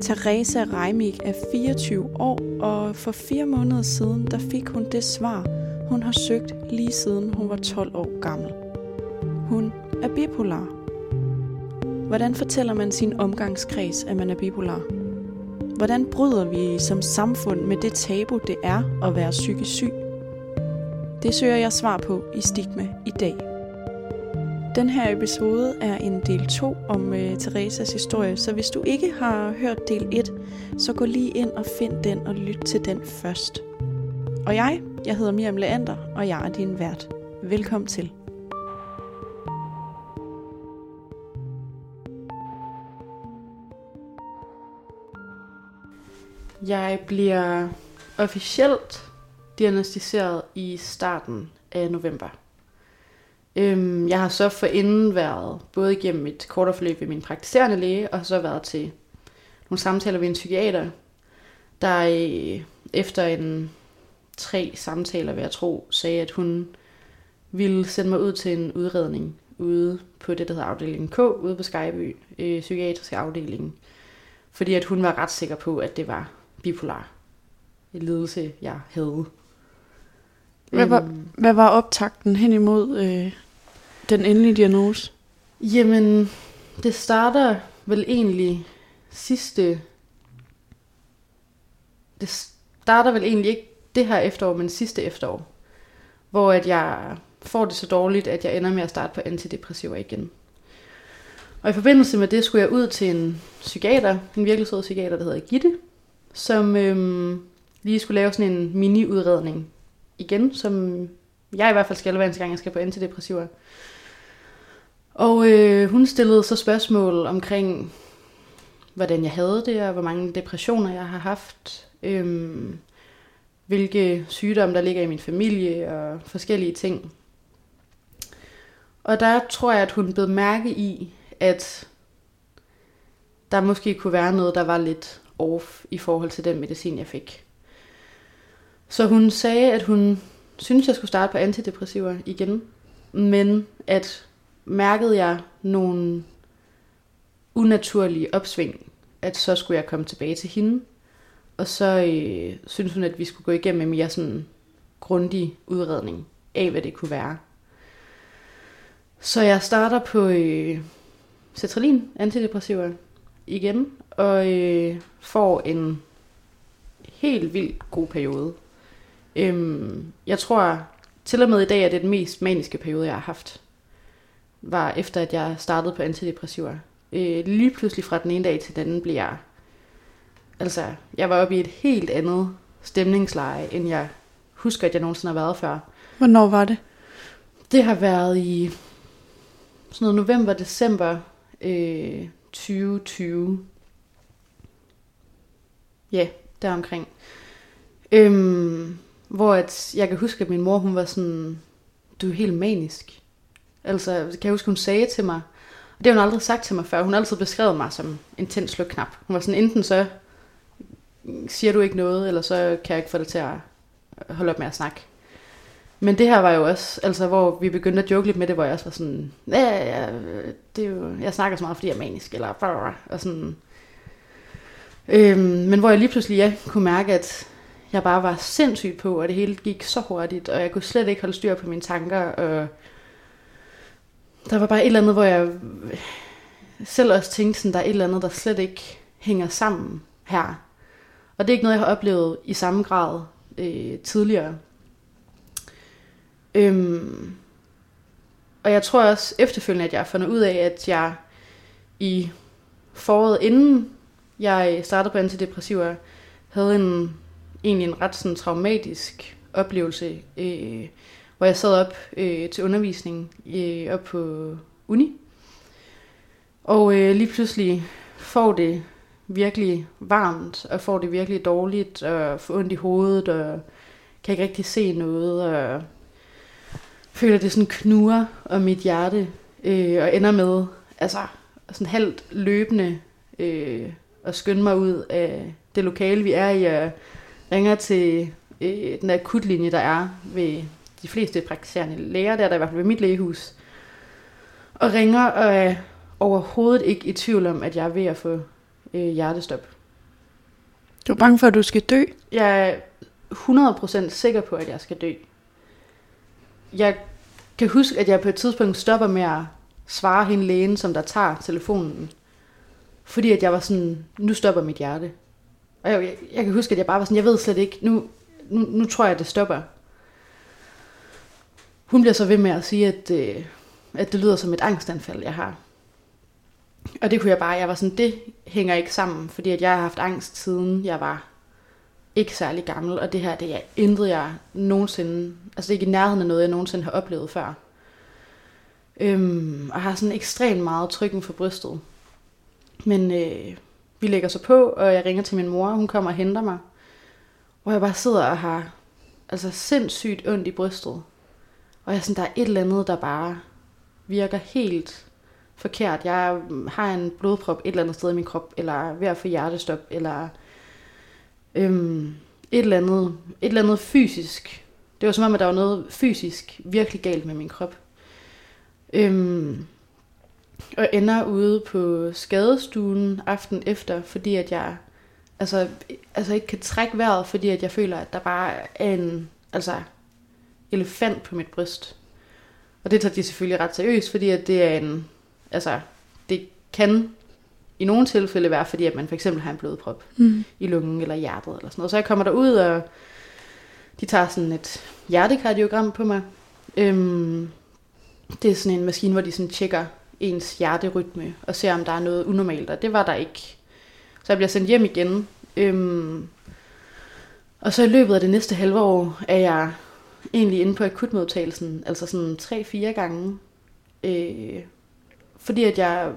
Teresa Reimik er 24 år, og for fire måneder siden, der fik hun det svar, hun har søgt lige siden hun var 12 år gammel. Hun er bipolar. Hvordan fortæller man sin omgangskreds, at man er bipolar? Hvordan bryder vi som samfund med det tabu, det er at være psykisk syg? Det søger jeg svar på i Stigma i dag. Den her episode er en del 2 om øh, Teresas historie, så hvis du ikke har hørt del 1, så gå lige ind og find den og lyt til den først. Og jeg, jeg hedder Miriam Leander, og jeg er din vært. Velkommen til. Jeg bliver officielt diagnostiseret i starten af november. Øhm, jeg har så forinden været både igennem et kortere forløb ved min praktiserende læge, og så været til nogle samtaler ved en psykiater, der øh, efter en tre samtaler, vil jeg tro, sagde, at hun ville sende mig ud til en udredning ude på det, der hedder afdeling K, ude på Skyby, øh, psykiatriske afdeling. Fordi at hun var ret sikker på, at det var bipolar en lidelse, jeg havde. Hvad var, øhm, hvad var optakten hen imod øh, den endelige diagnose? Jamen, det starter vel egentlig sidste... Det starter vel egentlig ikke det her efterår, men sidste efterår. Hvor at jeg får det så dårligt, at jeg ender med at starte på antidepressiver igen. Og i forbindelse med det skulle jeg ud til en psykiater, en virkelig sød psykiater, der hedder Gitte, som øhm, lige skulle lave sådan en mini-udredning igen, som jeg i hvert fald skal hver eneste gang, jeg skal på antidepressiver. Og øh, hun stillede så spørgsmål omkring, hvordan jeg havde det, og hvor mange depressioner jeg har haft, øhm, hvilke sygdomme der ligger i min familie, og forskellige ting. Og der tror jeg, at hun blev mærke i, at der måske kunne være noget, der var lidt off i forhold til den medicin, jeg fik. Så hun sagde, at hun synes, jeg skulle starte på antidepressiver igen, men at mærkede jeg nogle unaturlige opsving, at så skulle jeg komme tilbage til hende. Og så øh, synes hun, at vi skulle gå igennem en mere sådan grundig udredning af, hvad det kunne være. Så jeg starter på øh, cetralin, antidepressiver, igen, og øh, får en helt vildt god periode. Øhm, jeg tror til og med i dag, er det den mest maniske periode, jeg har haft, var efter, at jeg startede på antidepressiver. Øh, lige pludselig fra den ene dag til den anden blev jeg... Altså, jeg var oppe i et helt andet stemningsleje, end jeg husker, at jeg nogensinde har været før. Hvornår var det? Det har været i sådan noget november-december øh, 2020. Ja, deromkring. Øhm, hvor at jeg kan huske, at min mor, hun var sådan, du er helt manisk. Altså, kan jeg huske, hun sagde til mig, og det har hun aldrig sagt til mig før, hun har altid beskrevet mig som en tændt slukknap. Hun var sådan, enten så siger du ikke noget, eller så kan jeg ikke få dig til at holde op med at snakke. Men det her var jo også, altså hvor vi begyndte at joke lidt med det, hvor jeg også var sådan, ja, ja, det er jo, jeg snakker så meget, fordi jeg er manisk, eller og sådan. Øhm, men hvor jeg lige pludselig ja, kunne mærke, at jeg bare var sindssygt på, og det hele gik så hurtigt, og jeg kunne slet ikke holde styr på mine tanker, og der var bare et eller andet, hvor jeg selv også tænkte, sådan, der er et eller andet, der slet ikke hænger sammen her. Og det er ikke noget, jeg har oplevet i samme grad øh, tidligere. Øhm, og jeg tror også efterfølgende, at jeg har fundet ud af, at jeg i foråret inden jeg startede på antidepressiver, havde en, egentlig en ret sådan traumatisk oplevelse, øh, hvor jeg sad op øh, til undervisning øh, op på uni. Og øh, lige pludselig får det virkelig varmt, og får det virkelig dårligt, og får ondt i hovedet, og kan ikke rigtig se noget, og føler, det sådan knuger om mit hjerte, øh, og ender med, altså sådan halvt løbende, øh, at skynde mig ud af det lokale, vi er i, og ringer til øh, den akutlinje, der er ved de fleste praktiserende læger, der er der i hvert fald ved mit lægehus, og ringer og er overhovedet ikke i tvivl om, at jeg er ved at få øh, hjertestop. Du er bange for, at du skal dø? Jeg er 100% sikker på, at jeg skal dø. Jeg kan huske, at jeg på et tidspunkt stopper med at svare hende lægen, som der tager telefonen. Fordi at jeg var sådan, nu stopper mit hjerte. Og jeg, jeg, jeg kan huske, at jeg bare var sådan, jeg ved slet ikke, nu, nu, nu tror jeg, at det stopper. Hun bliver så ved med at sige, at, øh, at det lyder som et angstanfald, jeg har. Og det kunne jeg bare, jeg var sådan, det hænger ikke sammen, fordi at jeg har haft angst siden jeg var ikke særlig gammel, og det her, det er intet jeg nogensinde, altså det er ikke i nærheden af noget, jeg nogensinde har oplevet før. Øhm, og har sådan ekstremt meget trykken for brystet. Men øh, vi lægger så på, og jeg ringer til min mor, hun kommer og henter mig. Hvor jeg bare sidder og har altså sindssygt ondt i brystet. Og jeg er sådan, der er et eller andet, der bare virker helt forkert. Jeg har en blodprop et eller andet sted i min krop, eller ved at få hjertestop, eller øhm, et, eller andet, et eller andet fysisk. Det var som om, at der var noget fysisk virkelig galt med min krop. Øhm, og ender ude på skadestuen aften efter, fordi at jeg altså, altså ikke kan trække vejret, fordi at jeg føler, at der bare er en altså, elefant på mit bryst. Og det tager de selvfølgelig ret seriøst, fordi at det er en, altså, det kan i nogle tilfælde være, fordi at man for eksempel har en blodprop mm. i lungen eller hjertet eller sådan noget. Så jeg kommer derud, og de tager sådan et hjertekardiogram på mig. Øhm, det er sådan en maskine, hvor de sådan tjekker ens hjerterytme og ser, om der er noget unormalt, og det var der ikke. Så jeg bliver sendt hjem igen. Øhm, og så i løbet af det næste halve år er jeg egentlig inde på akutmodtagelsen, altså sådan 3-4 gange. Øh, fordi at jeg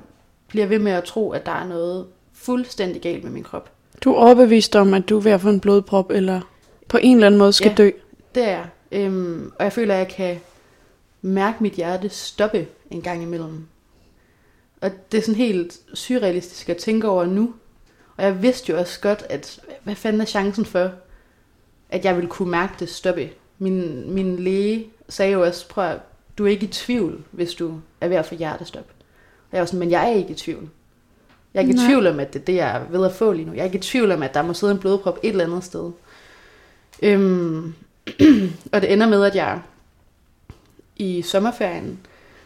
bliver ved med at tro, at der er noget fuldstændig galt med min krop. Du er overbevist om, at du er ved at få en blodprop, eller på en eller anden måde skal Ja. dø. Det er jeg. Øhm, og jeg føler, at jeg kan mærke mit hjerte stoppe en gang imellem. Og det er sådan helt surrealistisk at tænke over nu. Og jeg vidste jo også godt, at hvad fanden er chancen for, at jeg ville kunne mærke det stoppe. Min, min læge sagde jo også, prøv at, du er ikke i tvivl, hvis du er ved at få hjertestop. Og jeg var sådan, men jeg er ikke i tvivl. Jeg er ikke i Nej. tvivl om, at det er det, jeg er ved at få lige nu. Jeg er ikke i tvivl om, at der må sidde en blodprop et eller andet sted. Øhm, og det ender med, at jeg i sommerferien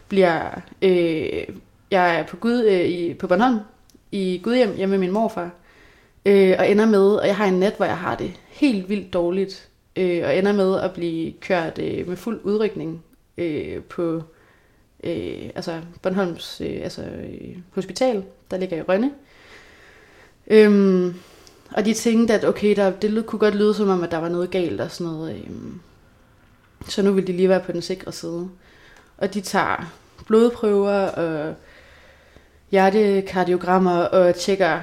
bliver... Øh, jeg er på, Gud, øh, i, på Bornholm, i Gudhjem, hjemme med min morfar. Øh, og ender med, og jeg har en nat, hvor jeg har det helt vildt dårligt. Øh, og ender med at blive kørt øh, med fuld udrykning øh, på øh, altså Bornholms øh, altså, øh, hospital, der ligger i Rønne. Øhm, og de tænkte, at okay, der, det lød- kunne godt lyde som om, at der var noget galt og sådan noget. Øhm, så nu vil de lige være på den sikre side. Og de tager blodprøver og hjertekardiogrammer og tjekker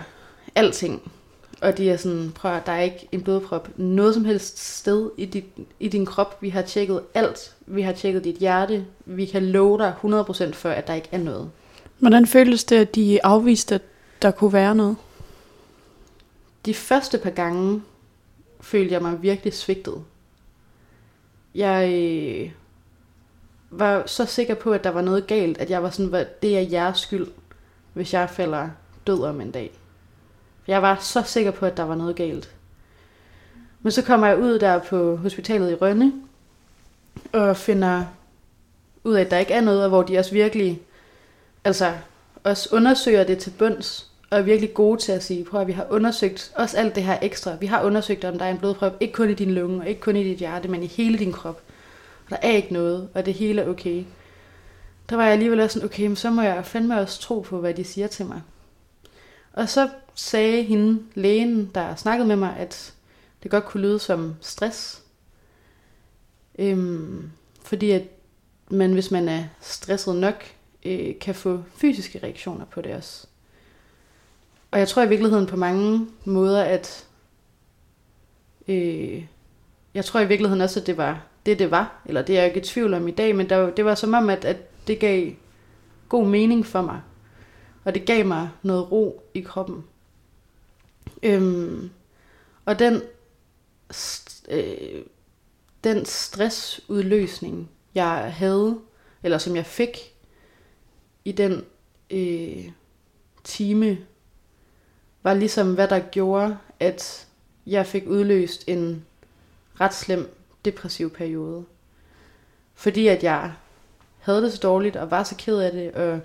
alting. Og de er sådan, prøv at, der er ikke en blodprop noget som helst sted i, dit, i din krop. Vi har tjekket alt. Vi har tjekket dit hjerte. Vi kan love dig 100% for, at der ikke er noget. Hvordan føltes det, at de afviste, at der kunne være noget? De første par gange følte jeg mig virkelig svigtet. Jeg øh, var så sikker på, at der var noget galt, at jeg var sådan, "Hvad- det er jeres skyld, hvis jeg falder død om en dag. Jeg var så sikker på, at der var noget galt. Men så kommer jeg ud der på hospitalet i Rønne, og finder ud af, at der ikke er noget, og hvor de også virkelig, altså også undersøger det til bunds, og er virkelig gode til at sige, prøv at vi har undersøgt også alt det her ekstra. Vi har undersøgt, om der er en blodprop, ikke kun i din lunge, og ikke kun i dit hjerte, men i hele din krop. Og der er ikke noget, og det hele er okay. Der var jeg alligevel også sådan, okay, men så må jeg fandme også tro på, hvad de siger til mig. Og så sagde hende, lægen, der snakkede med mig, at det godt kunne lyde som stress. Øhm, fordi at man, hvis man er stresset nok, øh, kan få fysiske reaktioner på det også. Og jeg tror i virkeligheden på mange måder, at øh, jeg tror i virkeligheden også, at det var det, det var. Eller det er jeg ikke i tvivl om i dag, men der, det var som om, at, at det gav god mening for mig. Og det gav mig noget ro i kroppen. Øhm, og den, st- øh, den stressudløsning, jeg havde, eller som jeg fik i den øh, time, var ligesom hvad der gjorde, at jeg fik udløst en ret slem depressiv periode. Fordi at jeg havde det så dårligt, og var så ked af det, og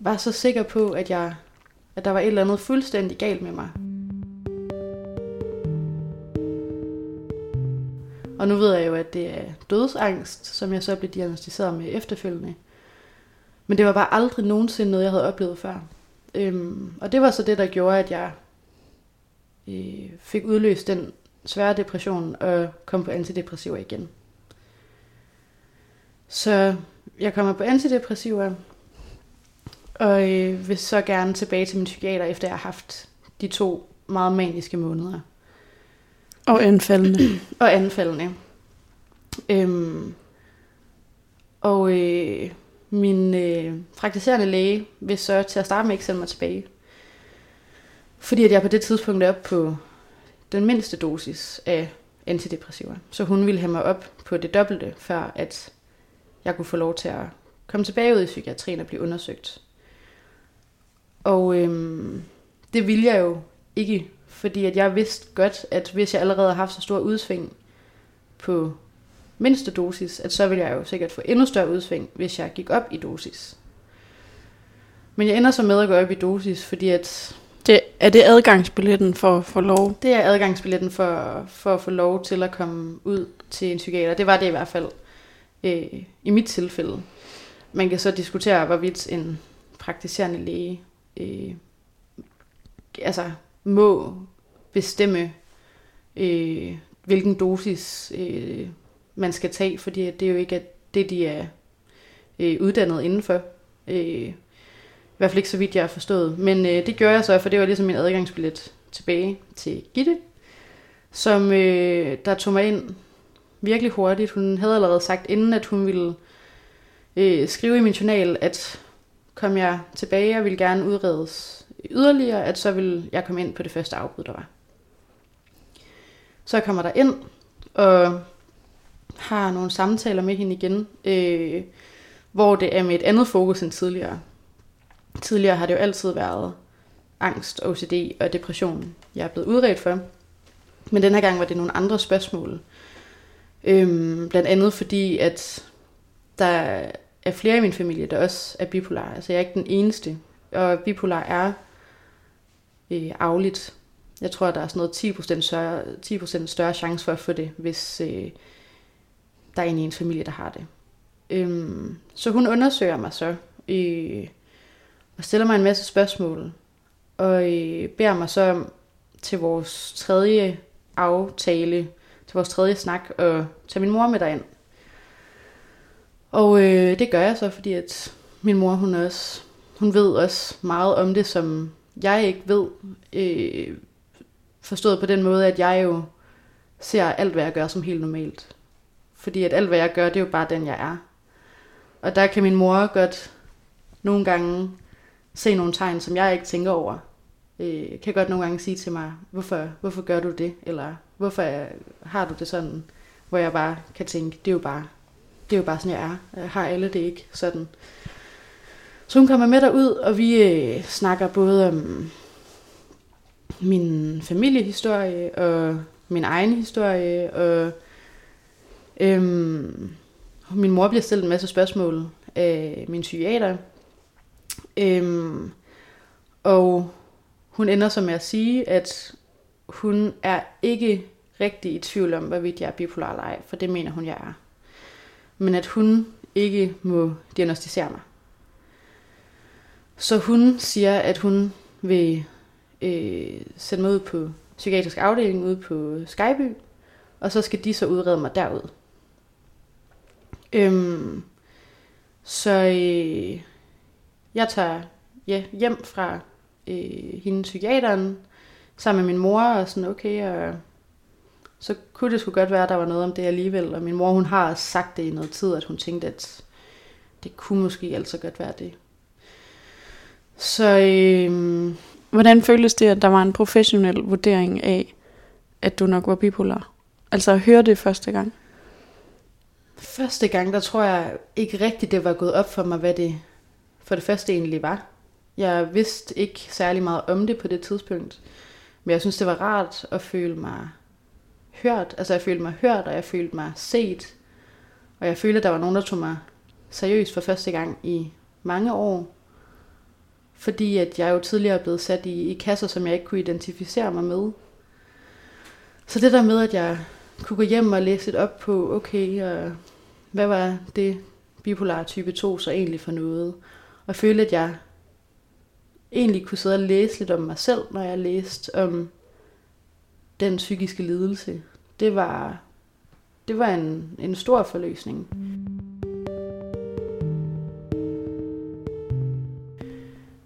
var så sikker på, at, jeg, at der var et eller andet fuldstændig galt med mig. Og nu ved jeg jo, at det er dødsangst, som jeg så blev diagnostiseret med efterfølgende. Men det var bare aldrig nogensinde noget, jeg havde oplevet før. Øhm, og det var så det, der gjorde, at jeg øh, fik udløst den svære depression og kom på antidepressiver igen. Så jeg kommer på antidepressiver, og øh, vil så gerne tilbage til min psykiater, efter jeg har haft de to meget maniske måneder. Og anfaldende. og anfaldende. Øhm, og øh, min øh, praktiserende læge vil så til at starte med ikke sende mig tilbage. Fordi at jeg på det tidspunkt er oppe på den mindste dosis af antidepressiva. Så hun ville have mig op på det dobbelte, før at jeg kunne få lov til at komme tilbage ud i psykiatrien og blive undersøgt. Og øhm, det ville jeg jo ikke, fordi at jeg vidste godt, at hvis jeg allerede har haft så stor udsving på mindste dosis, at så ville jeg jo sikkert få endnu større udsving, hvis jeg gik op i dosis. Men jeg ender så med at gå op i dosis, fordi at... Det, er det adgangsbilletten for at få lov? Det er adgangsbilletten for, for at få lov til at komme ud til en psykiater. Det var det i hvert fald øh, i mit tilfælde. Man kan så diskutere, hvorvidt en praktiserende læge øh, altså må bestemme, øh, hvilken dosis øh, man skal tage, fordi det er jo ikke det, de er øh, uddannet indenfor. Øh, I hvert fald ikke så vidt, jeg har forstået. Men øh, det gør jeg så, for det var ligesom min adgangsbillet tilbage til Gitte, som øh, der tog mig ind virkelig hurtigt. Hun havde allerede sagt inden, at hun ville øh, skrive i min journal, at kom jeg tilbage og ville gerne udredes yderligere, at så ville jeg komme ind på det første afbud, der var. Så kommer der ind, og har nogle samtaler med hende igen, øh, hvor det er med et andet fokus end tidligere. Tidligere har det jo altid været angst, OCD og depression, jeg er blevet udredt for. Men den her gang var det nogle andre spørgsmål. Øhm, blandt andet fordi, at der er flere i min familie, der også er bipolar. Altså jeg er ikke den eneste. Og bipolar er øh, afligt. Jeg tror, der er sådan noget 10% større, 10% større chance for at få det, hvis øh, der er en i ens familie, der har det. Øhm, så hun undersøger mig så, øh, og stiller mig en masse spørgsmål, og øh, beder mig så til vores tredje aftale, til vores tredje snak, og tage min mor med derind. Og øh, det gør jeg så, fordi at min mor, hun også, hun ved også meget om det, som jeg ikke ved. Øh, forstået på den måde, at jeg jo ser alt, hvad jeg gør som helt normalt. Fordi at alt, hvad jeg gør, det er jo bare den, jeg er. Og der kan min mor godt nogle gange se nogle tegn, som jeg ikke tænker over. Øh, kan godt nogle gange sige til mig, hvorfor, hvorfor gør du det? Eller hvorfor har du det sådan? Hvor jeg bare kan tænke, det er jo bare, det er jo bare sådan, jeg er. Jeg har alle det ikke sådan. Så hun kommer med derud, og vi øh, snakker både om min familiehistorie og min egen historie, og Øhm, min mor bliver stillet en masse spørgsmål af min psykiater. Øhm, og hun ender så med at sige, at hun er ikke rigtig i tvivl om, hvorvidt jeg er bipolar eller ej, for det mener hun, jeg er. Men at hun ikke må diagnostisere mig. Så hun siger, at hun vil øh, sende mig ud på psykiatrisk afdeling ude på Skyby, og så skal de så udrede mig derud. Øhm, så øh, jeg tager ja, hjem fra øh, hende psykiateren sammen med min mor og sådan, okay, og så kunne det sgu godt være, at der var noget om det alligevel. Og min mor, hun har sagt det i noget tid, at hun tænkte, at det kunne måske altså godt være det. Så øh, Hvordan føltes det, at der var en professionel vurdering af, at du nok var bipolar? Altså at høre det første gang? Første gang, der tror jeg ikke rigtigt, det var gået op for mig, hvad det for det første egentlig var. Jeg vidste ikke særlig meget om det på det tidspunkt. Men jeg synes, det var rart at føle mig hørt. Altså jeg følte mig hørt, og jeg følte mig set. Og jeg følte, at der var nogen, der tog mig seriøst for første gang i mange år. Fordi at jeg jo tidligere er blevet sat i, i kasser, som jeg ikke kunne identificere mig med. Så det der med, at jeg kunne gå hjem og læse lidt op på, okay, og hvad var det bipolar type 2 så egentlig for noget? Og føle, at jeg egentlig kunne sidde og læse lidt om mig selv, når jeg læste om den psykiske lidelse. Det var, det var en, en stor forløsning.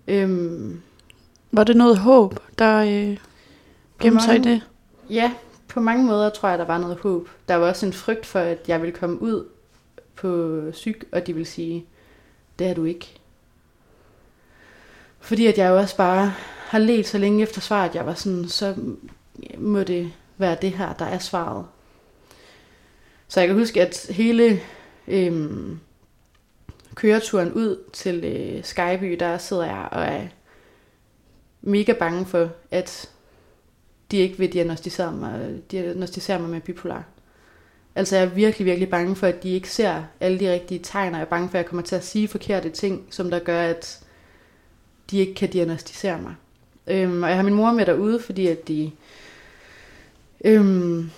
Øhm, var det noget håb, der øh, gemte sig i det? Ja, på mange måder tror jeg, der var noget håb. Der var også en frygt for, at jeg ville komme ud på syg, og de ville sige, det er du ikke. Fordi at jeg jo også bare har let så længe efter svaret, at jeg var sådan, så må det være det her, der er svaret. Så jeg kan huske, at hele øhm, køreturen ud til øh, Skyby, der sidder jeg og er mega bange for, at de ikke vil diagnostisere mig, diagnostisere mig med bipolar. Altså jeg er virkelig, virkelig bange for, at de ikke ser alle de rigtige tegn, og jeg er bange for, at jeg kommer til at sige forkerte ting, som der gør, at de ikke kan diagnostisere mig. Øhm, og jeg har min mor med derude, fordi at de øhm,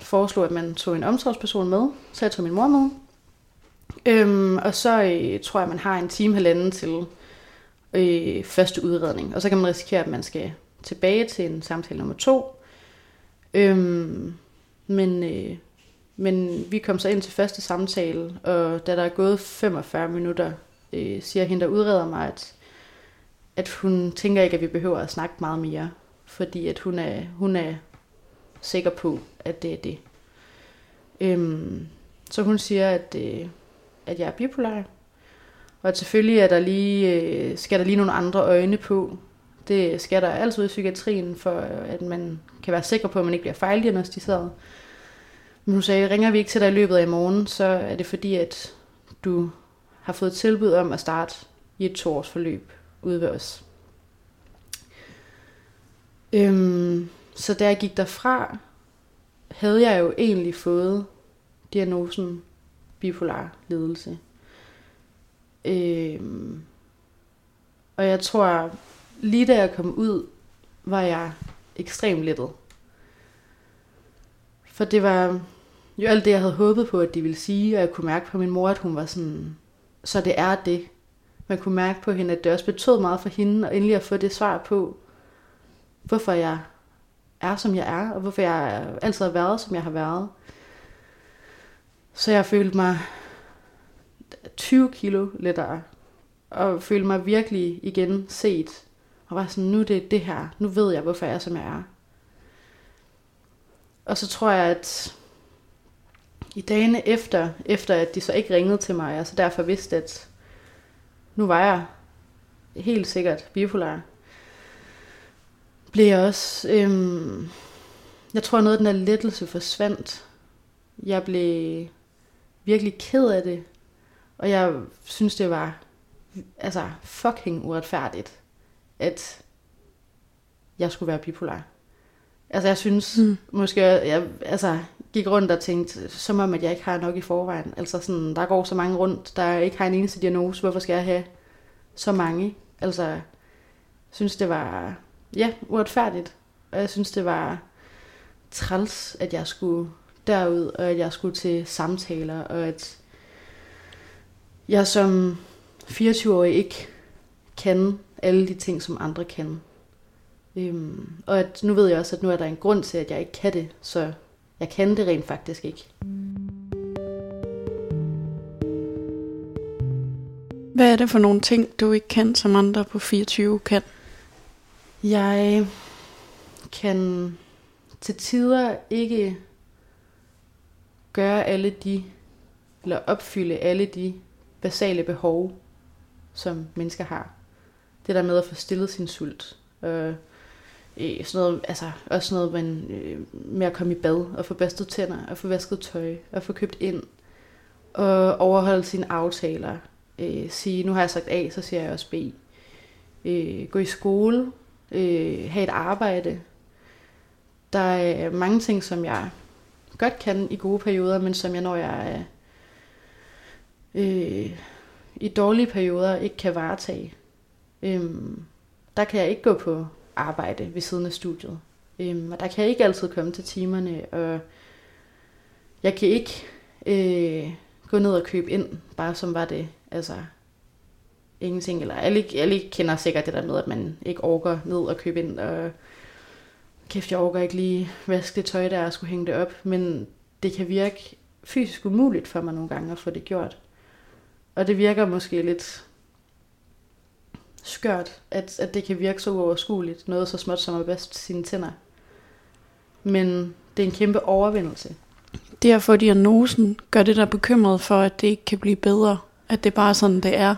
foreslog, at man tog en omsorgsperson med. Så jeg tog min mor med. Øhm, og så øh, tror jeg, man har en time halvanden til øh, første udredning. Og så kan man risikere, at man skal tilbage til en samtale nummer to. Øhm, men, øh, men vi kom så ind til første samtale, og da der er gået 45 minutter, øh, siger hende, der udreder mig, at, at hun tænker ikke, at vi behøver at snakke meget mere, fordi at hun er, hun er sikker på, at det er det. Øhm, så hun siger, at, øh, at jeg er bipolar, og at selvfølgelig er der lige, øh, skal der lige nogle andre øjne på, det skal der altid i psykiatrien, for at man kan være sikker på, at man ikke bliver fejldiagnostiseret. Men hun sagde, ringer vi ikke til dig i løbet af i morgen, så er det fordi, at du har fået tilbud om at starte i et toårsforløb ude ved os. Øhm, så da jeg gik derfra, havde jeg jo egentlig fået diagnosen bipolar lidelse. Øhm, og jeg tror, lige da jeg kom ud, var jeg ekstremt lettet. For det var jo alt det, jeg havde håbet på, at de ville sige, og jeg kunne mærke på min mor, at hun var sådan, så det er det. Man kunne mærke på hende, at det også betød meget for hende, og endelig at få det svar på, hvorfor jeg er, som jeg er, og hvorfor jeg altid har været, som jeg har været. Så jeg følte mig 20 kilo lettere, og følte mig virkelig igen set og var sådan, nu er det det her. Nu ved jeg, hvorfor jeg er, som jeg er. Og så tror jeg, at i dagene efter, efter at de så ikke ringede til mig, og så derfor vidste, at nu var jeg helt sikkert bipolar, blev jeg også, øhm, jeg tror noget af den der lettelse forsvandt. Jeg blev virkelig ked af det, og jeg synes, det var altså fucking uretfærdigt at jeg skulle være bipolar. Altså jeg synes mm. måske, jeg altså, gik rundt og tænkte, som om at jeg ikke har nok i forvejen. Altså sådan, der går så mange rundt, der ikke har en eneste diagnose. Hvorfor skal jeg have så mange? Altså, jeg synes det var, ja, uretfærdigt. Og jeg synes det var træls, at jeg skulle derud, og at jeg skulle til samtaler, og at jeg som 24-årig ikke kan alle de ting, som andre kan. Øhm, og at nu ved jeg også, at nu er der en grund til, at jeg ikke kan det, så jeg kan det rent faktisk ikke. Hvad er det for nogle ting, du ikke kan, som andre på 24 kan? Jeg kan til tider ikke gøre alle de, eller opfylde alle de basale behov, som mennesker har det der med at få stillet sin sult. Øh, sådan noget, altså også noget man, øh, med at komme i bad og få bastet tænder og få vasket tøj og få købt ind og overholde sine aftaler. Øh, sige, nu har jeg sagt A, så siger jeg også B. Øh, gå i skole, øh, have et arbejde. Der er mange ting, som jeg godt kan i gode perioder, men som jeg, når jeg er øh, i dårlige perioder, ikke kan varetage. Øhm, der kan jeg ikke gå på arbejde ved siden af studiet. Øhm, og der kan jeg ikke altid komme til timerne, og jeg kan ikke øh, gå ned og købe ind, bare som var det, altså ingenting. Eller alle, alle kender sikkert det der med, at man ikke orker ned og købe ind, og kæft, jeg orker ikke lige vaske det tøj, der og skulle hænge det op. Men det kan virke fysisk umuligt for mig nogle gange at få det gjort. Og det virker måske lidt skørt, at, at det kan virke så uoverskueligt. Noget så småt som at vaske sine tænder. Men det er en kæmpe overvindelse. Det at få diagnosen, gør det der bekymret for, at det ikke kan blive bedre? At det bare er sådan, det er?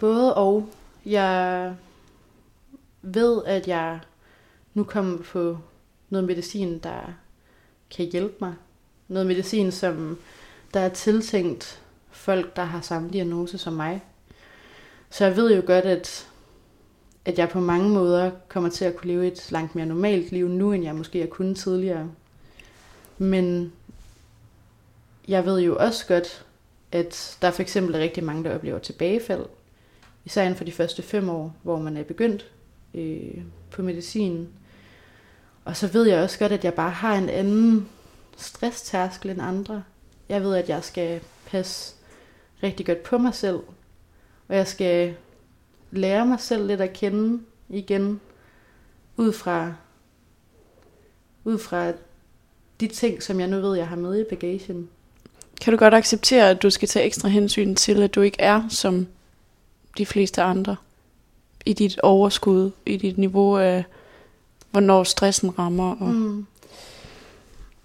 Både og. Jeg ved, at jeg nu kommer på noget medicin, der kan hjælpe mig. Noget medicin, som der er tiltænkt folk, der har samme diagnose som mig. Så jeg ved jo godt, at, at jeg på mange måder kommer til at kunne leve et langt mere normalt liv nu, end jeg måske har kunnet tidligere. Men jeg ved jo også godt, at der for eksempel er rigtig mange, der oplever tilbagefald. Især inden for de første fem år, hvor man er begyndt øh, på medicinen. Og så ved jeg også godt, at jeg bare har en anden stresstærskel end andre. Jeg ved, at jeg skal passe rigtig godt på mig selv, og jeg skal lære mig selv lidt at kende igen, ud fra, ud fra de ting, som jeg nu ved, jeg har med i bagagen. Kan du godt acceptere, at du skal tage ekstra hensyn til, at du ikke er som de fleste andre? I dit overskud, i dit niveau af, hvornår stressen rammer? Og... Mm.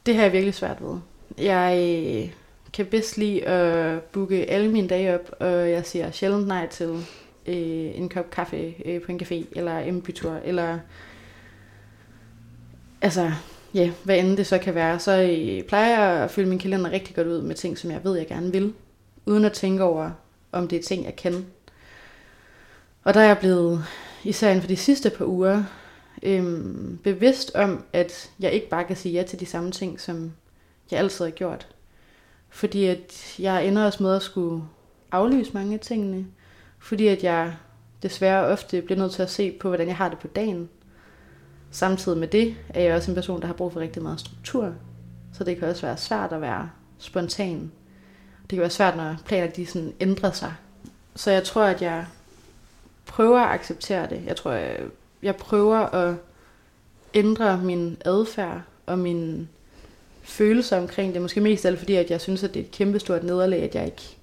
Det har jeg virkelig svært ved. Jeg øh, kan bedst lide at booke alle mine dage op, og jeg siger sjældent nej til øh, en kop kaffe øh, på en café, eller en bytur, eller altså, ja, hvad end det så kan være. Så øh, plejer jeg at fylde min kalender rigtig godt ud med ting, som jeg ved, jeg gerne vil, uden at tænke over, om det er ting, jeg kan. Og der er jeg blevet, især inden for de sidste par uger, øhm, bevidst om, at jeg ikke bare kan sige ja til de samme ting, som jeg altid har gjort. Fordi at jeg ender også med at skulle aflyse mange af tingene. Fordi at jeg desværre ofte bliver nødt til at se på, hvordan jeg har det på dagen. Samtidig med det er jeg også en person, der har brug for rigtig meget struktur. Så det kan også være svært at være spontan. Det kan være svært, når planer de sådan ændrer sig. Så jeg tror, at jeg prøver at acceptere det. Jeg tror, jeg, jeg prøver at ændre min adfærd og min følelser omkring det. Måske mest alt fordi, at jeg synes, at det er et kæmpestort nederlag, at jeg ikke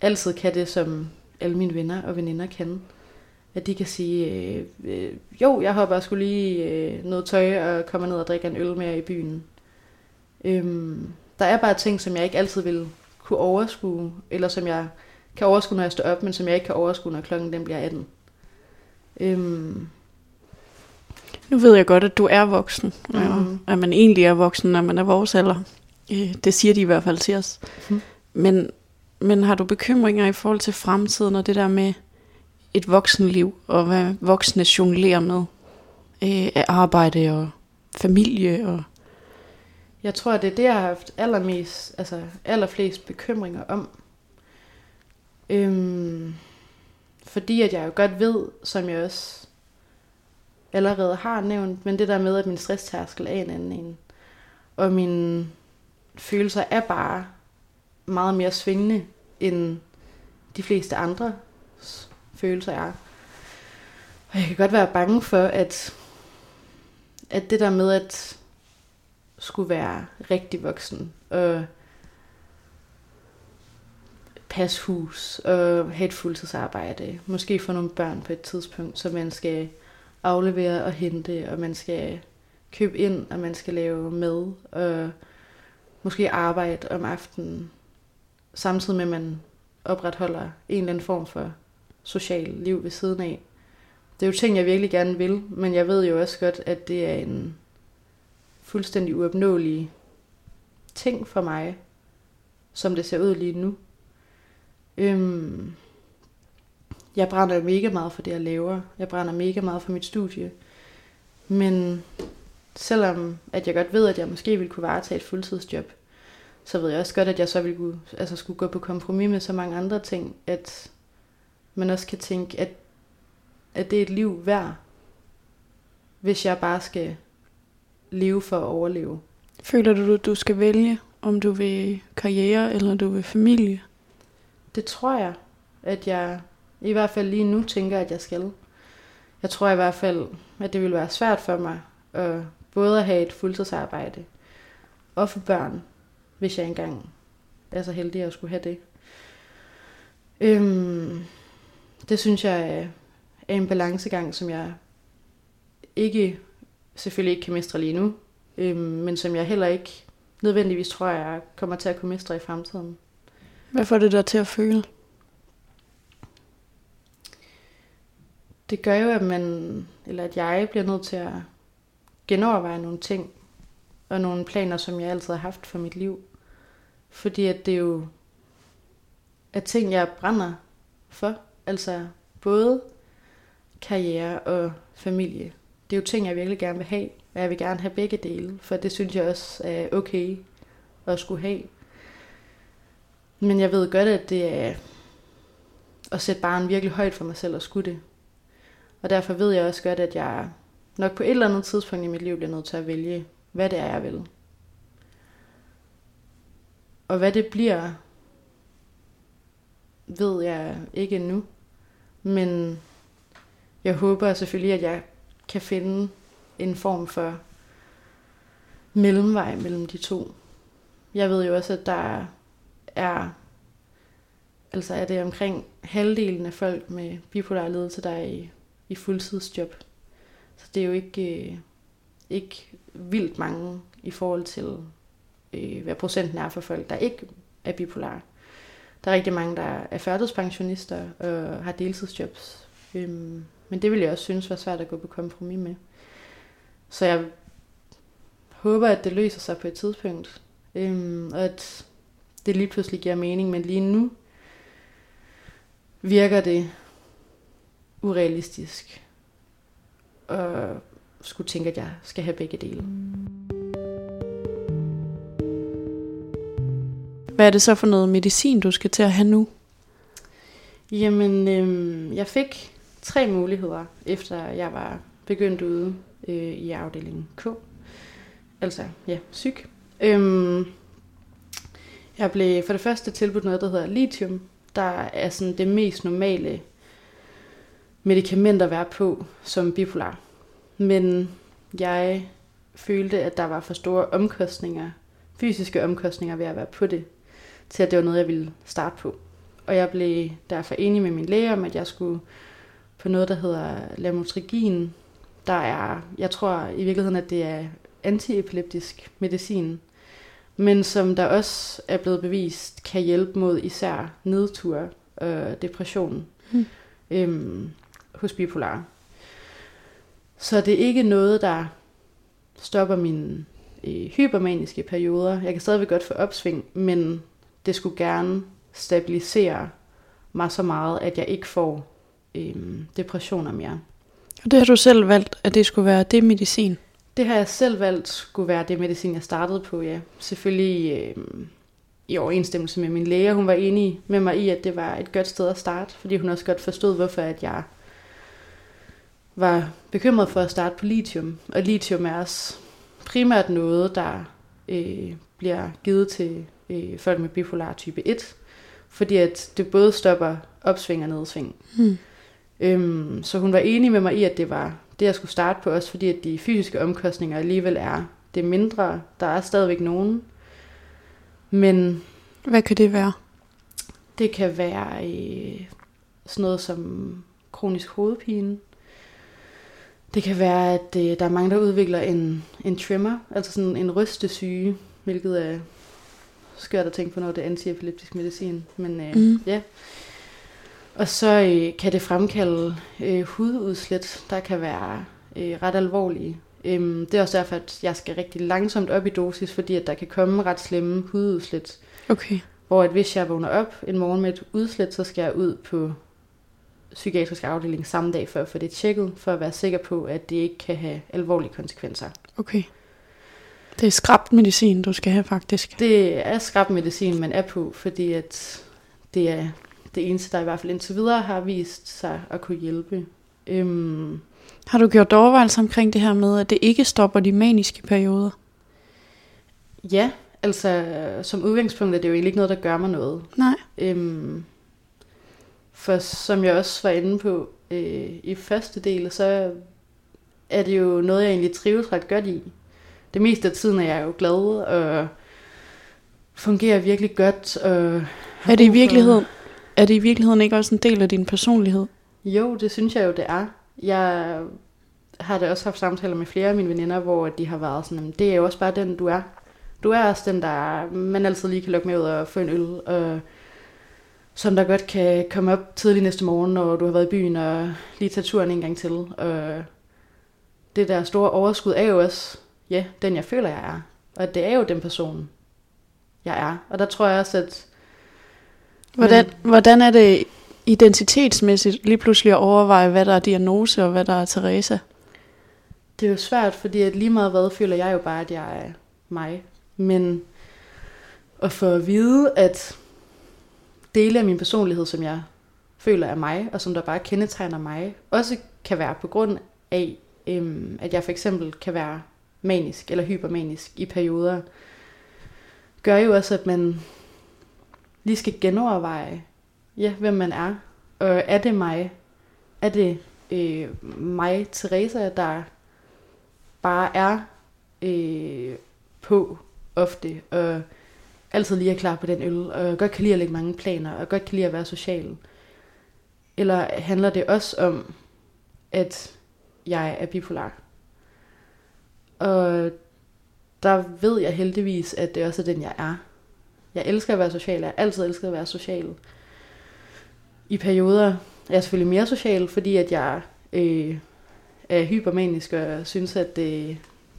altid kan det, som alle mine venner og veninder kan. At de kan sige, øh, øh, jo, jeg hopper skulle lige øh, noget tøj og kommer ned og drikker en øl mere i byen. Øhm, der er bare ting, som jeg ikke altid vil kunne overskue, eller som jeg kan overskue, når jeg står op, men som jeg ikke kan overskue, når klokken den bliver 18. Øhm, nu ved jeg godt, at du er voksen, mm. og at man egentlig er voksen, når man er vores alder. Øh, det siger de i hvert fald til os. Mm. Men, men har du bekymringer i forhold til fremtiden og det der med et voksenliv, og hvad voksne jonglerer med øh, af arbejde og familie? Og jeg tror, det er det, jeg har haft allermest, altså allerflest bekymringer om. Øhm, fordi at jeg jo godt ved, som jeg også allerede har nævnt, men det der med, at min stresstærskel er en anden en. Og mine følelser er bare meget mere svingende, end de fleste andre følelser er. Og jeg kan godt være bange for, at, at det der med at skulle være rigtig voksen, og passe hus, og have et fuldtidsarbejde, måske få nogle børn på et tidspunkt, så man skal aflevere og hente, og man skal købe ind, og man skal lave mad, og måske arbejde om aftenen, samtidig med, at man opretholder en eller anden form for social liv ved siden af. Det er jo ting, jeg virkelig gerne vil, men jeg ved jo også godt, at det er en fuldstændig uopnåelig ting for mig, som det ser ud lige nu. Øhm, jeg brænder jo mega meget for det, jeg laver. Jeg brænder mega meget for mit studie. Men selvom at jeg godt ved, at jeg måske ville kunne varetage et fuldtidsjob, så ved jeg også godt, at jeg så ville kunne, altså skulle gå på kompromis med så mange andre ting, at man også kan tænke, at, at det er et liv værd, hvis jeg bare skal leve for at overleve. Føler du, at du skal vælge, om du vil karriere eller du vil familie? Det tror jeg, at jeg i hvert fald lige nu tænker, at jeg skal. Jeg tror i hvert fald, at det vil være svært for mig at både at have et fuldtidsarbejde og for børn, hvis jeg engang er så heldig at skulle have det. Øhm, det synes jeg er en balancegang, som jeg ikke, selvfølgelig ikke kan mestre lige nu, øhm, men som jeg heller ikke nødvendigvis tror, jeg kommer til at kunne mestre i fremtiden. Hvad får det der til at føle? Det gør jo, at man, eller at jeg bliver nødt til at genoverveje nogle ting, og nogle planer, som jeg altid har haft for mit liv. Fordi at det jo er ting, jeg brænder for. Altså både karriere og familie. Det er jo ting, jeg virkelig gerne vil have. Og jeg vil gerne have begge dele, for det synes jeg også er okay at skulle have. Men jeg ved godt, at det er at sætte barn virkelig højt for mig selv og skulle det. Og derfor ved jeg også godt, at jeg nok på et eller andet tidspunkt i mit liv bliver nødt til at vælge, hvad det er, jeg vil. Og hvad det bliver, ved jeg ikke endnu. Men jeg håber selvfølgelig, at jeg kan finde en form for mellemvej mellem de to. Jeg ved jo også, at der er, altså er det omkring halvdelen af folk med bipolar lidelse, der er i, i fuldtidsjob. Så det er jo ikke, øh, ikke vildt mange i forhold til, øh, hvad procenten er for folk, der ikke er bipolar. Der er rigtig mange, der er førtidspensionister og har deltidsjobs. Øhm, men det vil jeg også synes var svært at gå på kompromis med. Så jeg håber, at det løser sig på et tidspunkt. Øhm, og at det lige pludselig giver mening. Men lige nu virker det urealistisk. Og skulle tænke, at jeg skal have begge dele. Hvad er det så for noget medicin, du skal til at have nu? Jamen, øhm, jeg fik tre muligheder, efter jeg var begyndt ude øh, i afdelingen K. Altså, ja, syg. Øhm, jeg blev for det første tilbudt noget, der hedder lithium, der er sådan det mest normale medicament at være på som bipolar. Men jeg følte, at der var for store omkostninger, fysiske omkostninger ved at være på det, til at det var noget, jeg ville starte på. Og jeg blev derfor enig med min læge om, at jeg skulle på noget, der hedder lamotrigin. Der er, jeg tror i virkeligheden, at det er antiepileptisk medicin, men som der også er blevet bevist, kan hjælpe mod især nedtur og depression hmm. øhm, hos bipolar. Så det er ikke noget, der stopper mine øh, hypermaniske perioder. Jeg kan stadigvæk godt få opsving, men det skulle gerne stabilisere mig så meget, at jeg ikke får øh, depressioner mere. Og det har du selv valgt, at det skulle være det medicin? Det har jeg selv valgt skulle være det medicin, jeg startede på, ja. Selvfølgelig øh, i overensstemmelse med min læge. Hun var enig med mig i, at det var et godt sted at starte, fordi hun også godt forstod, hvorfor at jeg var bekymret for at starte på lithium. Og lithium er også primært noget, der øh, bliver givet til øh, folk med bipolar type 1, fordi at det både stopper opsving og nedsving. Hmm. Øhm, så hun var enig med mig i, at det var det, jeg skulle starte på, også fordi at de fysiske omkostninger alligevel er det mindre. Der er stadigvæk nogen. Men... Hvad kan det være? Det kan være øh, sådan noget som kronisk hovedpine. Det kan være, at øh, der er mange, der udvikler en, en tremor, altså sådan en rystesyge, hvilket er skørt at tænke på, når det er antiepileptisk medicin. Men øh, mm. ja. Og så øh, kan det fremkalde øh, hududslæt, der kan være øh, ret alvorlige. Øhm, det er også derfor, at jeg skal rigtig langsomt op i dosis, fordi at der kan komme ret slemme hududslæt. Okay. Hvor at hvis jeg vågner op en morgen med et udslæt, så skal jeg ud på psykiatrisk afdeling samme dag for at få det tjekket, for at være sikker på, at det ikke kan have alvorlige konsekvenser. Okay. Det er skrabt medicin, du skal have faktisk. Det er skrab medicin, man er på, fordi at det er det eneste, der i hvert fald indtil videre har vist sig at kunne hjælpe. Øhm, Har du gjort overvejelser omkring det her med, at det ikke stopper de maniske perioder? ja, altså som udgangspunkt er det jo egentlig ikke noget, der gør mig noget. Nej. Øhm, for som jeg også var inde på øh, i første del, så er det jo noget, jeg egentlig trives ret godt i. Det meste af tiden er jeg jo glad og fungerer virkelig godt. Og Er det i brug for- virkeligheden, er det i virkeligheden ikke også en del af din personlighed? Jo, det synes jeg jo, det er. Jeg har da også haft samtaler med flere af mine veninder, hvor de har været sådan, "Jamen, det er jo også bare den, du er. Du er også den, der man altid lige kan lukke med ud og få en øl, og som der godt kan komme op tidlig næste morgen, når du har været i byen, og lige tage turen en gang til. Og det der store overskud er jo også, ja, den jeg føler, jeg er. Og det er jo den person, jeg er. Og der tror jeg også, at Hvordan, hvordan er det identitetsmæssigt lige pludselig at overveje, hvad der er diagnose og hvad der er Teresa? Det er jo svært, fordi at lige meget hvad føler jeg jo bare, at jeg er mig. Men at få at vide, at dele af min personlighed, som jeg føler er mig, og som der bare kendetegner mig, også kan være på grund af, øhm, at jeg for eksempel kan være manisk eller hypermanisk i perioder, gør jo også, at man lige skal genoverveje, ja, hvem man er. Og er det mig? Er det øh, mig, Teresa, der bare er øh, på ofte, og altid lige er klar på den øl, og godt kan lide at lægge mange planer, og godt kan lide at være social? Eller handler det også om, at jeg er bipolar? Og der ved jeg heldigvis, at det også er den, jeg er. Jeg elsker at være social. Jeg har altid elsket at være social. I perioder er jeg selvfølgelig mere social, fordi at jeg øh, er hypermanisk og synes, at øh,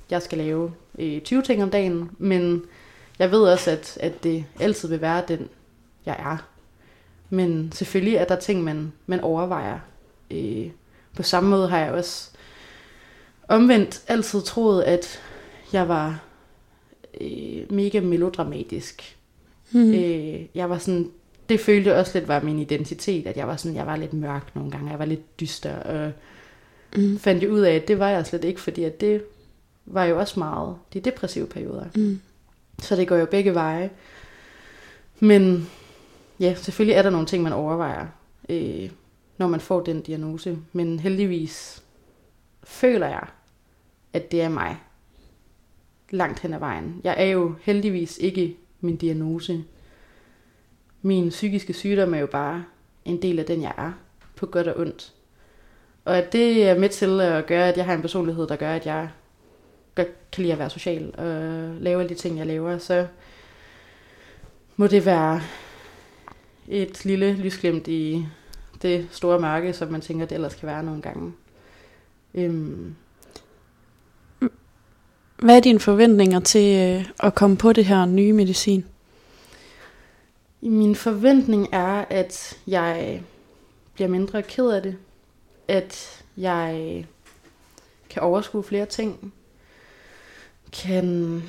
jeg skal lave øh, 20 ting om dagen. Men jeg ved også, at, at det altid vil være den, jeg er. Men selvfølgelig er der ting, man, man overvejer. Øh, på samme måde har jeg også omvendt altid troet, at jeg var øh, mega melodramatisk. Mm. Øh, jeg var sådan, det følte også lidt var min identitet, at jeg var sådan, jeg var lidt mørk nogle gange, jeg var lidt dyster, og Mm. fandt jo ud af, at det var jeg slet ikke, fordi at det var jo også meget de depressive perioder. Mm. Så det går jo begge veje. Men ja, selvfølgelig er der nogle ting, man overvejer, øh, når man får den diagnose. Men heldigvis føler jeg, at det er mig langt hen ad vejen. Jeg er jo heldigvis ikke min diagnose. Min psykiske sygdom er jo bare en del af den, jeg er, på godt og ondt. Og at det er med til at gøre, at jeg har en personlighed, der gør, at jeg godt kan lide at være social og lave alle de ting, jeg laver, så må det være et lille lysglimt i det store mørke, som man tænker, det ellers kan være nogle gange. Øhm, hvad er dine forventninger til øh, at komme på det her nye medicin? Min forventning er, at jeg bliver mindre ked af det. At jeg kan overskue flere ting. Kan,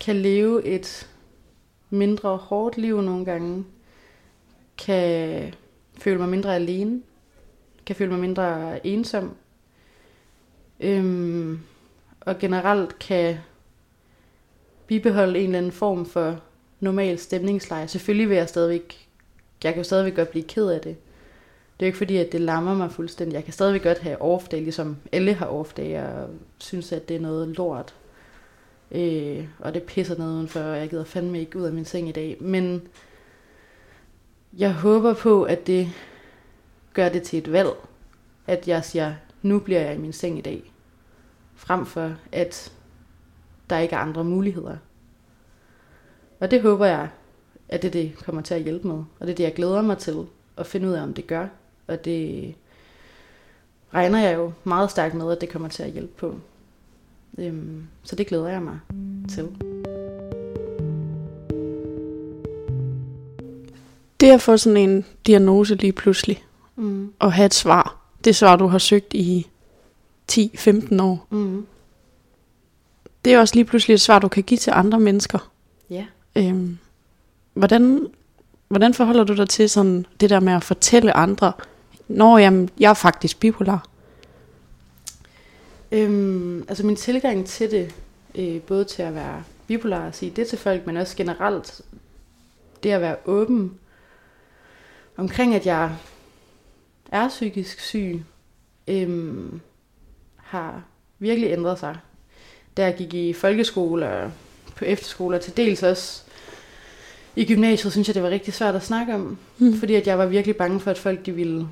kan leve et mindre hårdt liv nogle gange. Kan føle mig mindre alene. Kan føle mig mindre ensom. Øhm, og generelt kan bibeholde en eller anden form for normal stemningsleje. Selvfølgelig vil jeg stadigvæk, jeg kan jo stadigvæk godt blive ked af det. Det er jo ikke fordi, at det lammer mig fuldstændig. Jeg kan stadigvæk godt have off-day, ligesom alle har off-day, og synes, at det er noget lort. Øh, og det pisser ned udenfor, og jeg gider fandme ikke ud af min seng i dag. Men jeg håber på, at det gør det til et valg. At jeg siger, nu bliver jeg i min seng i dag. Frem for, at der ikke er andre muligheder. Og det håber jeg, at det, det kommer til at hjælpe med. Og det er det, jeg glæder mig til at finde ud af, om det gør. Og det regner jeg jo meget stærkt med, at det kommer til at hjælpe på. Øhm, så det glæder jeg mig til. Det at få sådan en diagnose lige pludselig, Mm. og have et svar, det svar, du har søgt i 10-15 år, Mm. det er også lige pludselig et svar, du kan give til andre mennesker. Ja. Øhm, hvordan, hvordan forholder du dig til sådan det der med at fortælle andre, når jamen, jeg er faktisk bipolar? Øhm, altså min tilgang til det, øh, både til at være bipolar og sige det til folk, men også generelt det at være åben omkring, at jeg er psykisk syg, øhm, har virkelig ændret sig. Da jeg gik i folkeskole og på efterskole, og til dels også i gymnasiet, synes jeg, det var rigtig svært at snakke om. Mm. Fordi at jeg var virkelig bange for, at folk de ville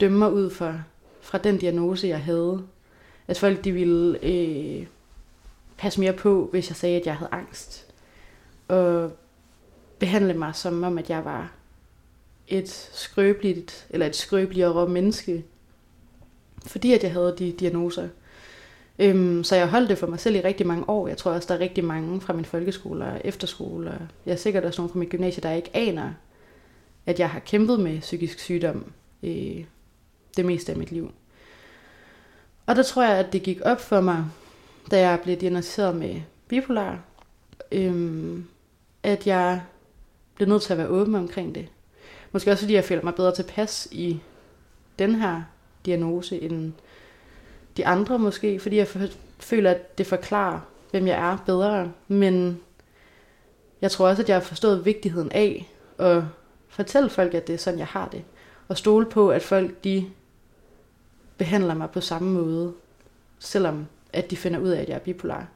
dømme mig ud fra, fra den diagnose, jeg havde. At folk de ville øh, passe mere på, hvis jeg sagde, at jeg havde angst. Og behandle mig som om, at jeg var et skrøbeligt, eller et skrøbeligere menneske. Fordi at jeg havde de diagnoser. Øhm, så jeg holdt det for mig selv i rigtig mange år. Jeg tror også, der er rigtig mange fra min folkeskole og efterskole. Og jeg er sikkert også nogle fra mit gymnasie, der ikke aner, at jeg har kæmpet med psykisk sygdom øh, det meste af mit liv. Og der tror jeg, at det gik op for mig, da jeg blev diagnosticeret med bipolar, øhm, at jeg blev nødt til at være åben omkring det. Måske også fordi jeg føler mig bedre tilpas i den her diagnose end de andre måske, fordi jeg føler, at det forklarer, hvem jeg er bedre. Men jeg tror også, at jeg har forstået vigtigheden af at fortælle folk, at det er sådan, jeg har det. Og stole på, at folk de behandler mig på samme måde, selvom at de finder ud af, at jeg er bipolar.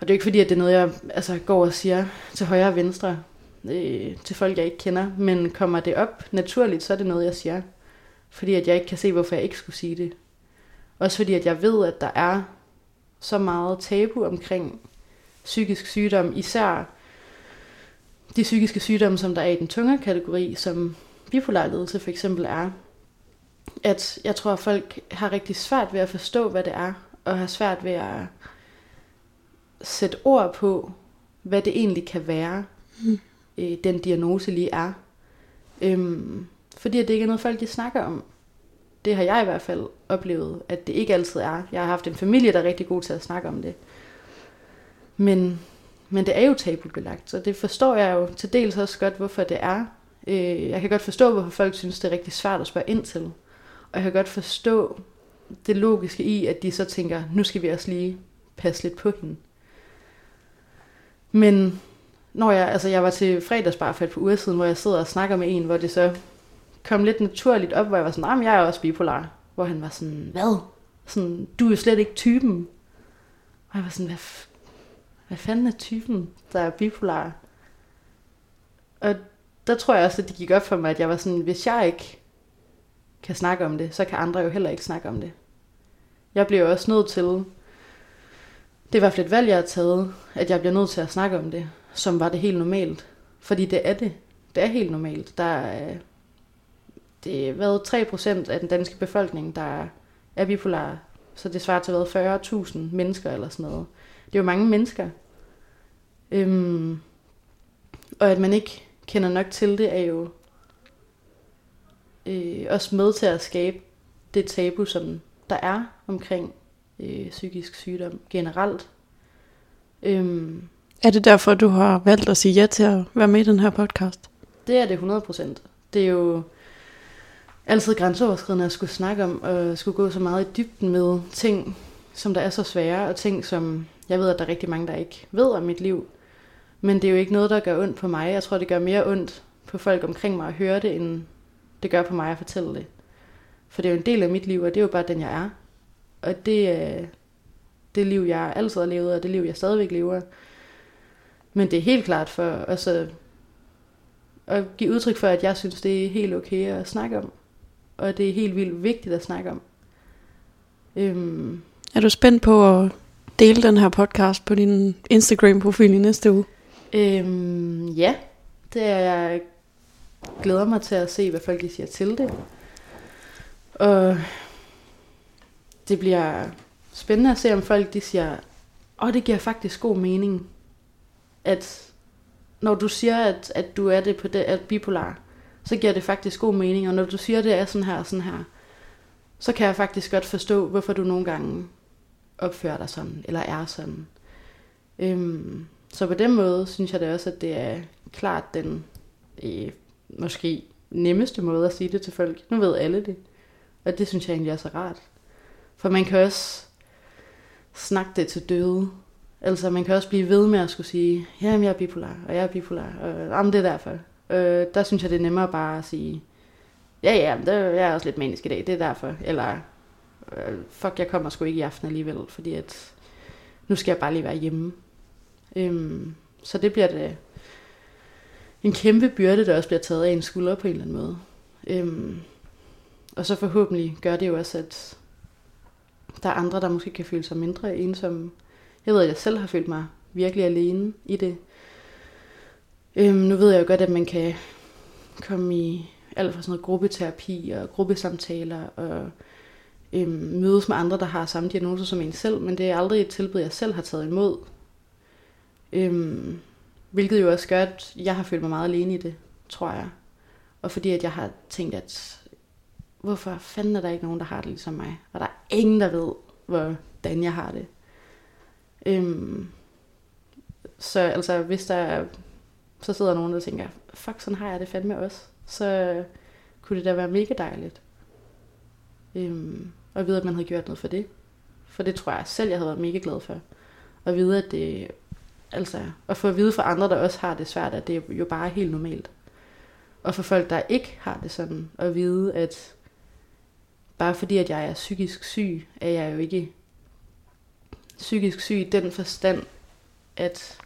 Og det er ikke fordi, at det er noget, jeg altså, går og siger til højre og venstre øh, til folk, jeg ikke kender. Men kommer det op naturligt, så er det noget, jeg siger. Fordi at jeg ikke kan se, hvorfor jeg ikke skulle sige det. Også fordi, at jeg ved, at der er så meget tabu omkring psykisk sygdom, især de psykiske sygdomme, som der er i den tunge kategori, som bipolar lidelse for eksempel er, at jeg tror, at folk har rigtig svært ved at forstå, hvad det er, og har svært ved at sætte ord på, hvad det egentlig kan være, Mm. øh, den diagnose lige er. Øhm, fordi at det ikke er noget, folk de snakker om. Det har jeg i hvert fald oplevet, at det ikke altid er. Jeg har haft en familie, der er rigtig god til at snakke om det. Men, men det er jo tabubelagt, så det forstår jeg jo til dels også godt, hvorfor det er. Øh, jeg kan godt forstå, hvorfor folk synes, det er rigtig svært at spørge ind til. Og jeg kan godt forstå det logiske i, at de så tænker, nu skal vi også lige passe lidt på hende. Men når jeg, altså jeg var til fredagsbar for et par uger siden, hvor jeg sidder og snakker med en, hvor det så kom lidt naturligt op, hvor jeg var sådan, nah, jeg er også bipolar. Hvor han var sådan, hvad? Sådan, du er jo slet ikke typen. Og jeg var sådan, hvad, f- hvad fanden er typen, der er bipolar? Og der tror jeg også, at det gik op for mig, at jeg var sådan, hvis jeg ikke kan snakke om det, så kan andre jo heller ikke snakke om det. Jeg bliver jo også nødt til, det er i hvert fald et valg, jeg har taget, at jeg bliver nødt til at snakke om det, som var det helt normalt. Fordi det er det. Det er helt normalt. Der er, det er været 3% af den danske befolkning, der er bipolar. Så det svarer til hvad, 40.000 mennesker eller sådan noget. Det er jo mange mennesker. Øhm, og at man ikke kender nok til det, er jo øh, også med til at skabe det tabu, som der er omkring øh, psykisk sygdom generelt. Øhm, Er det derfor, du har valgt at sige ja til at være med i den her podcast? Det er det 100%. Det er jo altid grænseoverskridende at skulle snakke om, og skulle gå så meget i dybden med ting, som der er så svære, og ting, som jeg ved, at der er rigtig mange, der ikke ved om mit liv. Men det er jo ikke noget, der gør ondt på mig. Jeg tror, det gør mere ondt på folk omkring mig at høre det, end det gør på mig at fortælle det. For det er jo en del af mit liv, og det er jo bare den, jeg er. Og det er det liv, jeg altid har levet, og det liv, jeg stadigvæk lever. Men det er helt klart for os at, at give udtryk for, at jeg synes, det er helt okay at snakke om. Og det er helt vildt vigtigt at snakke om. Øhm, Er du spændt på at dele den her podcast på din Instagram-profil i næste uge? øhm, ja, det er jeg glæder mig til at se, hvad folk de siger til det. Og det bliver spændende at se, om folk de siger, åh, oh, det giver faktisk god mening, at når du siger, at, at du er det på det, at bipolar, så giver det faktisk god mening. Og når du siger, at det er sådan her og sådan her, så kan jeg faktisk godt forstå, hvorfor du nogle gange opfører dig sådan, eller er sådan. Øhm, så på den måde synes jeg det også, at det er klart den øh, måske nemmeste måde at sige det til folk. Nu ved alle det. Og det synes jeg egentlig er så rart. For man kan også snakke det til døde. Altså man kan også blive ved med at skulle sige, jamen jeg er bipolar, og jeg er bipolar, og jamen, det er derfor. Øh, der synes jeg det er nemmere bare at sige, ja ja, det, jeg er også lidt manisk i dag, det er derfor. Eller, øh, fuck, jeg kommer sgu ikke i aften alligevel, fordi at nu skal jeg bare lige være hjemme. Øhm, så det bliver det en kæmpe byrde, der også bliver taget af en skulder på en eller anden måde. Øhm, og så forhåbentlig gør det jo også, at der er andre, der måske kan føle sig mindre ensomme. Jeg ved, at jeg selv har følt mig virkelig alene i det. Øhm, nu ved jeg jo godt, at man kan komme i alt fra sådan noget gruppeterapi og gruppesamtaler og øhm, mødes med andre, der har samme diagnose som en selv, men det er aldrig et tilbud, jeg selv har taget imod. Øhm, hvilket jo også gør, at jeg har følt mig meget alene i det, tror jeg. Og fordi at jeg har tænkt, at hvorfor fanden er der ikke nogen, der har det ligesom mig? Og der er ingen, der ved, hvordan jeg har det. Øhm, så altså, hvis der så sidder nogen, der tænker, fuck, sådan har jeg det fandme også, så øh, kunne det da være mega dejligt. Øhm, og vide, at man havde gjort noget for det. For det tror jeg selv, jeg havde været mega glad for. Og vide, at det, altså, at få at vide fra andre, der også har det svært, at det er jo bare helt normalt. Og for folk, der ikke har det sådan, at vide, at bare fordi, at jeg er psykisk syg, er jeg jo ikke psykisk syg i den forstand, at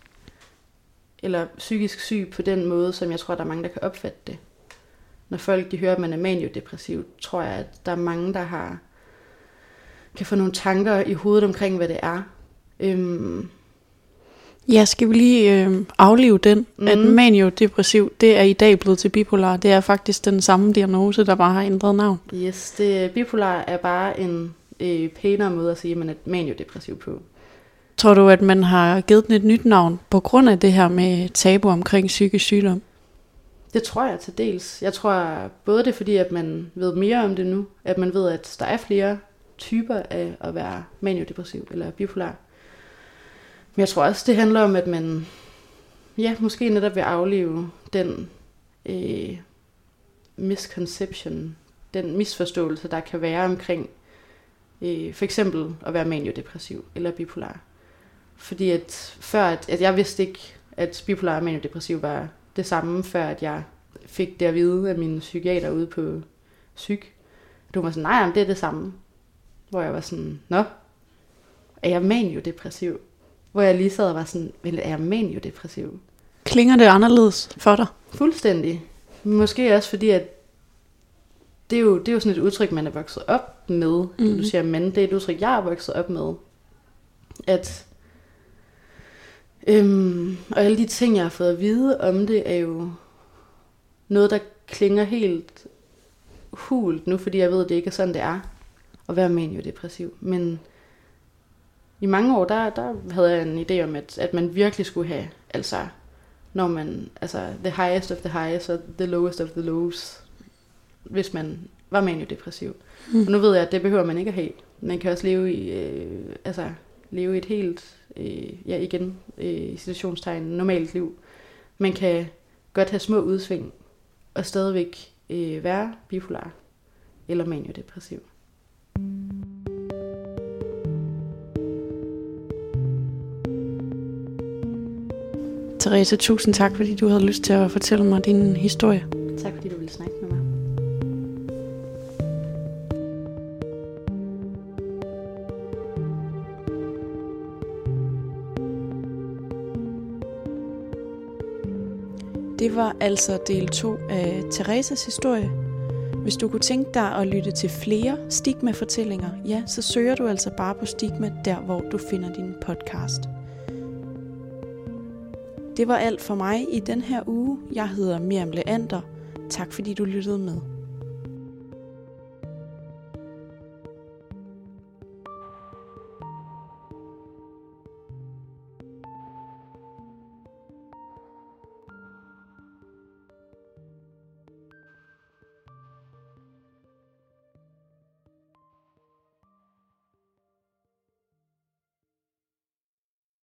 eller psykisk syg på den måde, som jeg tror, der er mange, der kan opfatte det. Når folk de hører, at man er maniodepressiv, tror jeg, at der er mange, der har kan få nogle tanker i hovedet omkring, hvad det er. Øhm. Ja, skal vi lige øh, aflive den, mm. at maniodepressiv, det er i dag blevet til bipolar. Det er faktisk den samme diagnose, der bare har ændret navn. Yes, det, bipolar er bare en øh, pænere måde at sige, at man er maniodepressiv på. Tror du, at man har givet den et nyt navn på grund af det her med tabu omkring psykisk sygdom? Det tror jeg til dels. Jeg tror både det er fordi, at man ved mere om det nu, at man ved, at der er flere typer af at være maniodepressiv eller bipolar. Men jeg tror også, det handler om, at man ja, måske netop vil afleve den øh, misconception, den misforståelse, der kan være omkring øh, for eksempel at være maniodepressiv eller bipolar. Fordi at før, at, at jeg vidste ikke, at bipolar og maniodepressiv var det samme, før at jeg fik det at vide af min psykiater ude på psyk. Du var sådan, nej, det er det samme. Hvor jeg var sådan, nå, er jeg maniodepressiv? Hvor jeg lige sad og var sådan, er jeg maniodepressiv? Klinger det anderledes for dig? Fuldstændig. Måske også fordi, at det er jo, det er jo sådan et udtryk, man er vokset op med. Mm. Du siger men, det er et udtryk, jeg er vokset op med. At Øhm, og alle de ting, jeg har fået at vide om det, er jo noget, der klinger helt hult nu, fordi jeg ved, at det ikke er sådan, det er at være maniodepressiv. Men i mange år, der, der havde jeg en idé om, at, at man virkelig skulle have, altså, når man, altså, the highest of the highest og the lowest of the lows, hvis man var maniodepressiv. Mm. Og nu ved jeg, at det behøver man ikke at have. Man kan også leve i, øh, altså, leve et helt, øh, ja igen, øh, situationstegn, normalt liv. Man kan godt have små udsving, og stadigvæk øh, være bipolar eller maniodepressiv. Therese, tusind tak, fordi du havde lyst til at fortælle mig din historie. Tak fordi du ville snakke Det var altså del 2 af Teresas historie. Hvis du kunne tænke dig at lytte til flere stigma-fortællinger, ja, så søger du altså bare på Stigma, der hvor du finder din podcast. Det var alt for mig i den her uge. Jeg hedder Miriam Leander. Tak fordi du lyttede med.